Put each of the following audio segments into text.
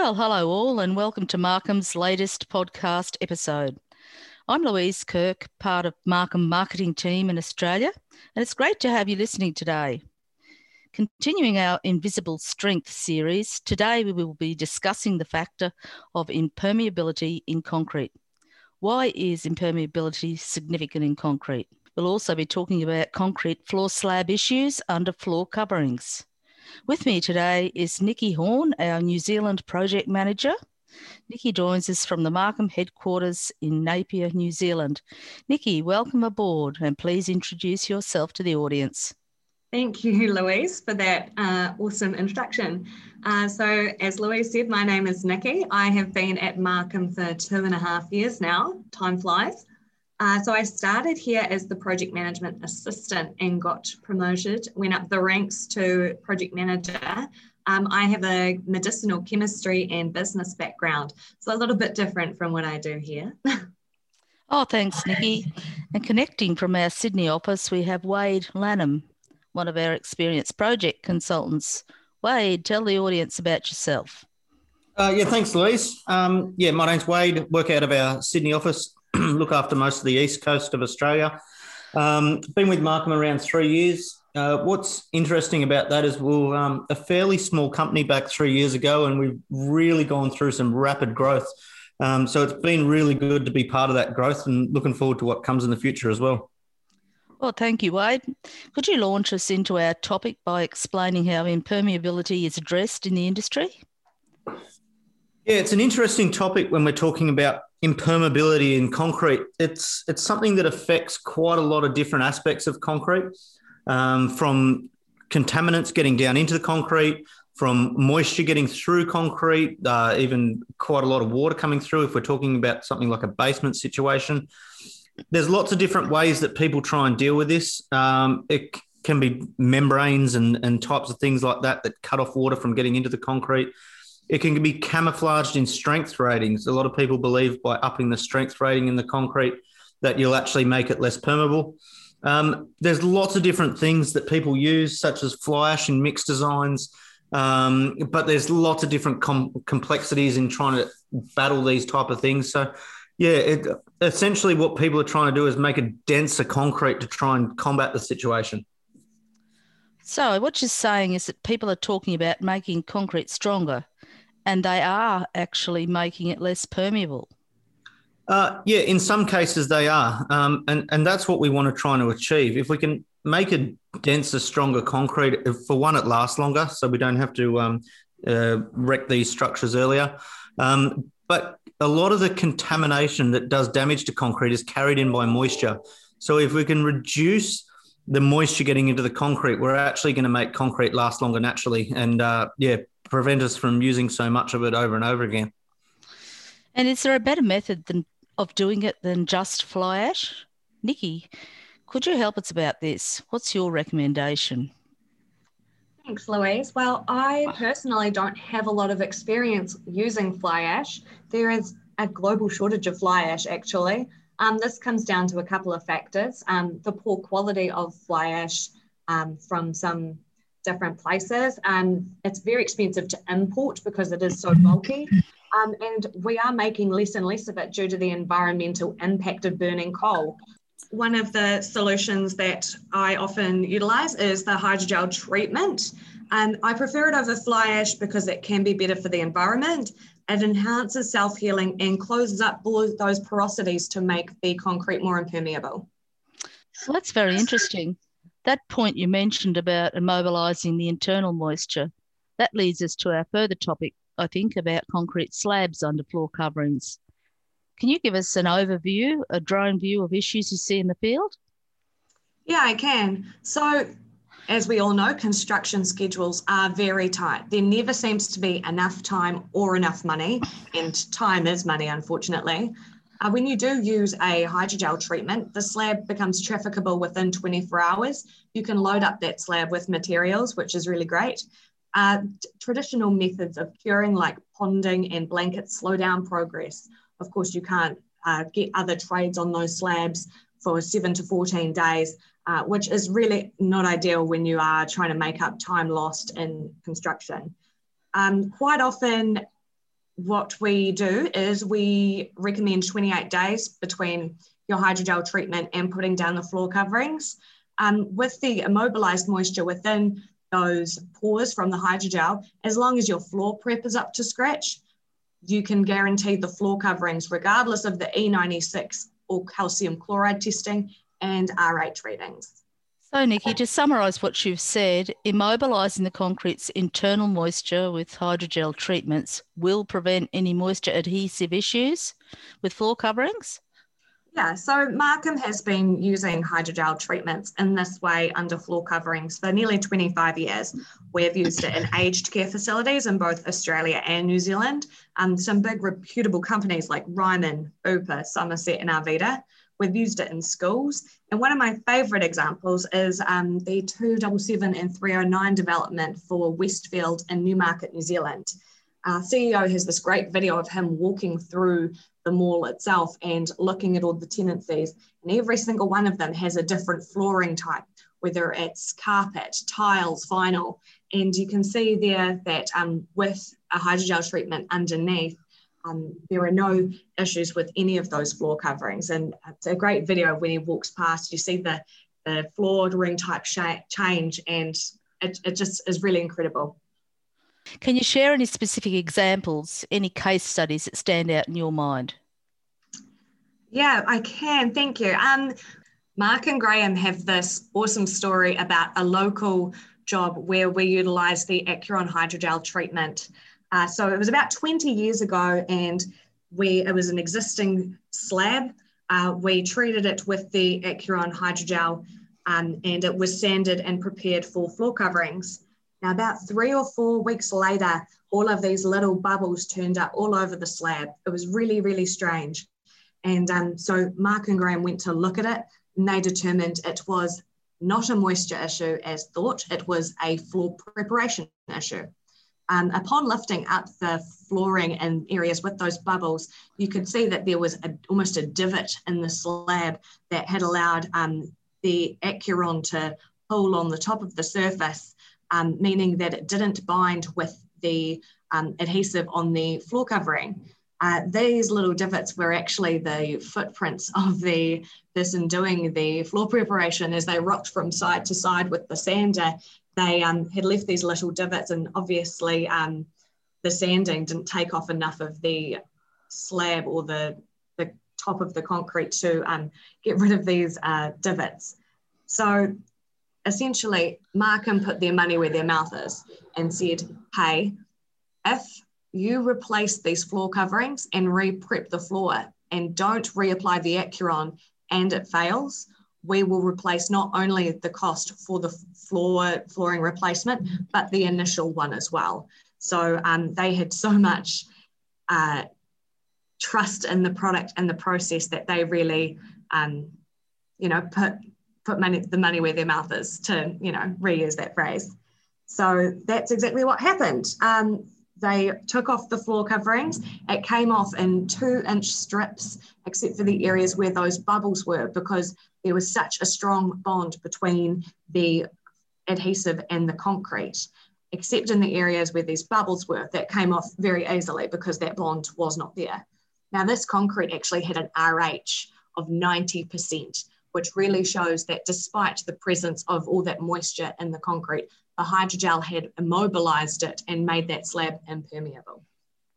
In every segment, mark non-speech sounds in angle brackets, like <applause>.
Well, hello all, and welcome to Markham's latest podcast episode. I'm Louise Kirk, part of Markham marketing team in Australia, and it's great to have you listening today. Continuing our Invisible Strength series, today we will be discussing the factor of impermeability in concrete. Why is impermeability significant in concrete? We'll also be talking about concrete floor slab issues under floor coverings. With me today is Nikki Horn, our New Zealand project manager. Nikki joins us from the Markham headquarters in Napier, New Zealand. Nikki, welcome aboard and please introduce yourself to the audience. Thank you, Louise, for that uh, awesome introduction. Uh, so, as Louise said, my name is Nikki. I have been at Markham for two and a half years now. Time flies. Uh, so I started here as the project management assistant and got promoted, went up the ranks to project manager. Um, I have a medicinal chemistry and business background, so a little bit different from what I do here. <laughs> oh, thanks, Nikki. And connecting from our Sydney office, we have Wade Lanham, one of our experienced project consultants. Wade, tell the audience about yourself. Uh, yeah, thanks, Louise. Um, yeah, my name's Wade. Work out of our Sydney office. <clears throat> look after most of the east coast of Australia. Um, been with Markham around three years. Uh, what's interesting about that is we're um, a fairly small company back three years ago, and we've really gone through some rapid growth. Um, so it's been really good to be part of that growth, and looking forward to what comes in the future as well. Well, thank you, Wade. Could you launch us into our topic by explaining how impermeability is addressed in the industry? Yeah, it's an interesting topic when we're talking about impermeability in concrete. It's it's something that affects quite a lot of different aspects of concrete, um, from contaminants getting down into the concrete, from moisture getting through concrete, uh, even quite a lot of water coming through. If we're talking about something like a basement situation, there's lots of different ways that people try and deal with this. Um, it can be membranes and, and types of things like that that cut off water from getting into the concrete. It can be camouflaged in strength ratings. A lot of people believe by upping the strength rating in the concrete that you'll actually make it less permeable. Um, there's lots of different things that people use, such as fly ash and mixed designs. Um, but there's lots of different com- complexities in trying to battle these type of things. So, yeah, it, essentially what people are trying to do is make a denser concrete to try and combat the situation. So, what you're saying is that people are talking about making concrete stronger and they are actually making it less permeable. Uh, yeah, in some cases they are, um, and and that's what we want to try to achieve. If we can make a denser, stronger concrete, for one, it lasts longer, so we don't have to um, uh, wreck these structures earlier. Um, but a lot of the contamination that does damage to concrete is carried in by moisture. So if we can reduce the moisture getting into the concrete, we're actually going to make concrete last longer naturally. And uh, yeah, prevent us from using so much of it over and over again. And is there a better method than of doing it than just fly ash? Nikki, could you help us about this? What's your recommendation? Thanks, Louise. Well, I personally don't have a lot of experience using fly ash. There is a global shortage of fly ash, actually. Um, this comes down to a couple of factors. Um, the poor quality of fly ash um, from some different places. and it's very expensive to import because it is so bulky. Um, and we are making less and less of it due to the environmental impact of burning coal. One of the solutions that I often utilize is the hydrogel treatment. Um, I prefer it over fly ash because it can be better for the environment. It enhances self healing and closes up all those porosities to make the concrete more impermeable. So that's very interesting that point you mentioned about immobilising the internal moisture, that leads us to our further topic, I think, about concrete slabs under floor coverings. Can you give us an overview, a drone view of issues you see in the field? Yeah, I can. So, as we all know, construction schedules are very tight. There never seems to be enough time or enough money, and time is money, unfortunately. Uh, when you do use a hydrogel treatment, the slab becomes trafficable within 24 hours. You can load up that slab with materials, which is really great. Uh, traditional methods of curing like ponding and blankets slow down progress. Of course, you can't uh, get other trades on those slabs for seven to 14 days, uh, which is really not ideal when you are trying to make up time lost in construction. Um, quite often, what we do is we recommend 28 days between your hydrogel treatment and putting down the floor coverings. Um, with the immobilized moisture within those pores from the hydrogel, as long as your floor prep is up to scratch, you can guarantee the floor coverings regardless of the E96 or calcium chloride testing and RH readings. So, Nikki, to summarise what you've said, immobilising the concrete's internal moisture with hydrogel treatments will prevent any moisture adhesive issues with floor coverings? Yeah, so Markham has been using hydrogel treatments in this way under floor coverings for nearly 25 years. We've used it in <coughs> aged care facilities in both Australia and New Zealand. Um, some big reputable companies like Ryman, Bupa, Somerset, and Arvida. We've used it in schools. And one of my favourite examples is um, the 277 and 309 development for Westfield in Newmarket, New Zealand. Our CEO has this great video of him walking through the mall itself and looking at all the tenancies. And every single one of them has a different flooring type, whether it's carpet, tiles, vinyl. And you can see there that um, with a hydrogel treatment underneath, um, there are no issues with any of those floor coverings. And it's a great video when he walks past. You see the, the floored ring type change, and it, it just is really incredible. Can you share any specific examples, any case studies that stand out in your mind? Yeah, I can. Thank you. Um, Mark and Graham have this awesome story about a local job where we utilised the Aquron hydrogel treatment uh, so it was about 20 years ago, and we it was an existing slab. Uh, we treated it with the Aquron hydrogel, um, and it was sanded and prepared for floor coverings. Now, about three or four weeks later, all of these little bubbles turned up all over the slab. It was really, really strange. And um, so Mark and Graham went to look at it, and they determined it was not a moisture issue as thought, it was a floor preparation issue. Um, upon lifting up the flooring in areas with those bubbles, you could see that there was a, almost a divot in the slab that had allowed um, the Aquron to pull on the top of the surface, um, meaning that it didn't bind with the um, adhesive on the floor covering. Uh, these little divots were actually the footprints of the person doing the floor preparation as they rocked from side to side with the sander they um, had left these little divots, and obviously um, the sanding didn't take off enough of the slab or the, the top of the concrete to um, get rid of these uh, divots. So essentially, Markham put their money where their mouth is and said, hey, if you replace these floor coverings and re-prep the floor and don't reapply the Aquron and it fails, we will replace not only the cost for the floor flooring replacement, but the initial one as well. So um, they had so much uh, trust in the product and the process that they really, um, you know, put put money the money where their mouth is to you know reuse that phrase. So that's exactly what happened. Um, they took off the floor coverings. It came off in two inch strips, except for the areas where those bubbles were, because there was such a strong bond between the adhesive and the concrete, except in the areas where these bubbles were, that came off very easily because that bond was not there. Now, this concrete actually had an RH of 90%, which really shows that despite the presence of all that moisture in the concrete, the hydrogel had immobilized it and made that slab impermeable.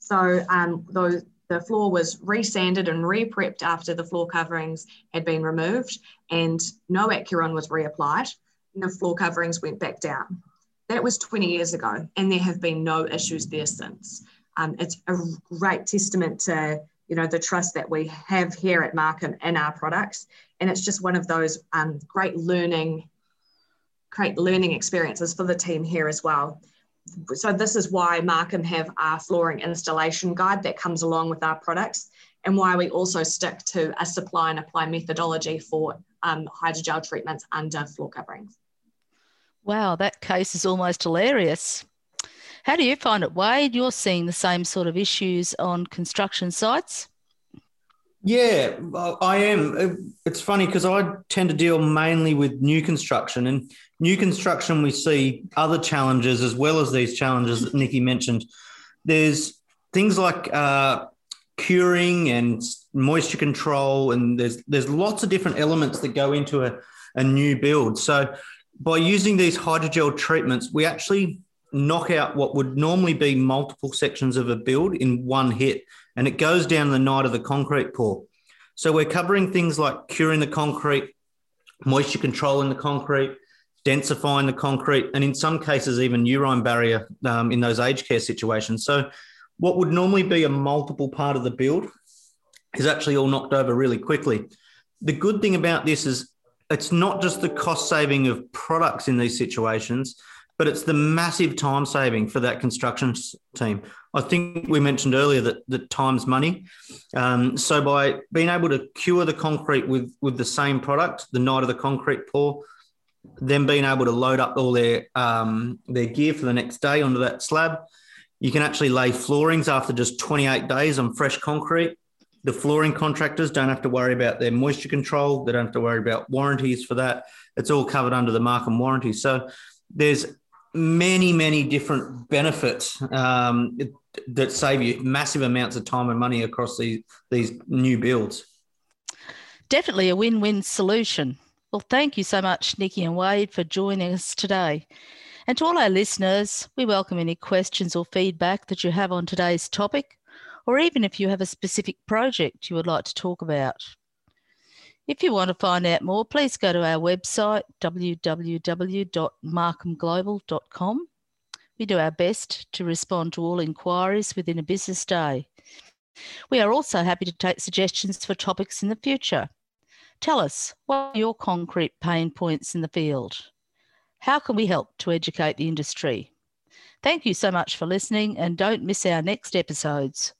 So um, those, the floor was resanded and re-prepped after the floor coverings had been removed and no Aquron was reapplied and the floor coverings went back down. That was 20 years ago and there have been no issues there since. Um, it's a great testament to you know the trust that we have here at Markham in our products and it's just one of those um, great learning create learning experiences for the team here as well. So this is why Markham have our flooring installation guide that comes along with our products and why we also stick to a supply and apply methodology for um, hydrogel treatments under floor coverings. Wow, that case is almost hilarious. How do you find it, Wade? You're seeing the same sort of issues on construction sites? Yeah, I am. It's funny because I tend to deal mainly with new construction, and new construction we see other challenges as well as these challenges that Nikki mentioned. There's things like uh, curing and moisture control, and there's there's lots of different elements that go into a, a new build. So by using these hydrogel treatments, we actually knock out what would normally be multiple sections of a build in one hit, and it goes down the night of the concrete pour. So we're covering things like curing the concrete, moisture control in the concrete, densifying the concrete, and in some cases even urine barrier um, in those aged care situations. So what would normally be a multiple part of the build is actually all knocked over really quickly. The good thing about this is it's not just the cost saving of products in these situations, but it's the massive time saving for that construction team. I think we mentioned earlier that, that time's money. Um, so by being able to cure the concrete with, with the same product the night of the concrete pour, then being able to load up all their um, their gear for the next day onto that slab, you can actually lay floorings after just 28 days on fresh concrete. The flooring contractors don't have to worry about their moisture control. They don't have to worry about warranties for that. It's all covered under the Markham warranty. So there's many, many different benefits um, that save you massive amounts of time and money across these, these new builds. Definitely a win win solution. Well, thank you so much, Nikki and Wade, for joining us today. And to all our listeners, we welcome any questions or feedback that you have on today's topic, or even if you have a specific project you would like to talk about. If you want to find out more, please go to our website, www.markhamglobal.com. We do our best to respond to all inquiries within a business day. We are also happy to take suggestions for topics in the future. Tell us what are your concrete pain points in the field? How can we help to educate the industry? Thank you so much for listening and don't miss our next episodes.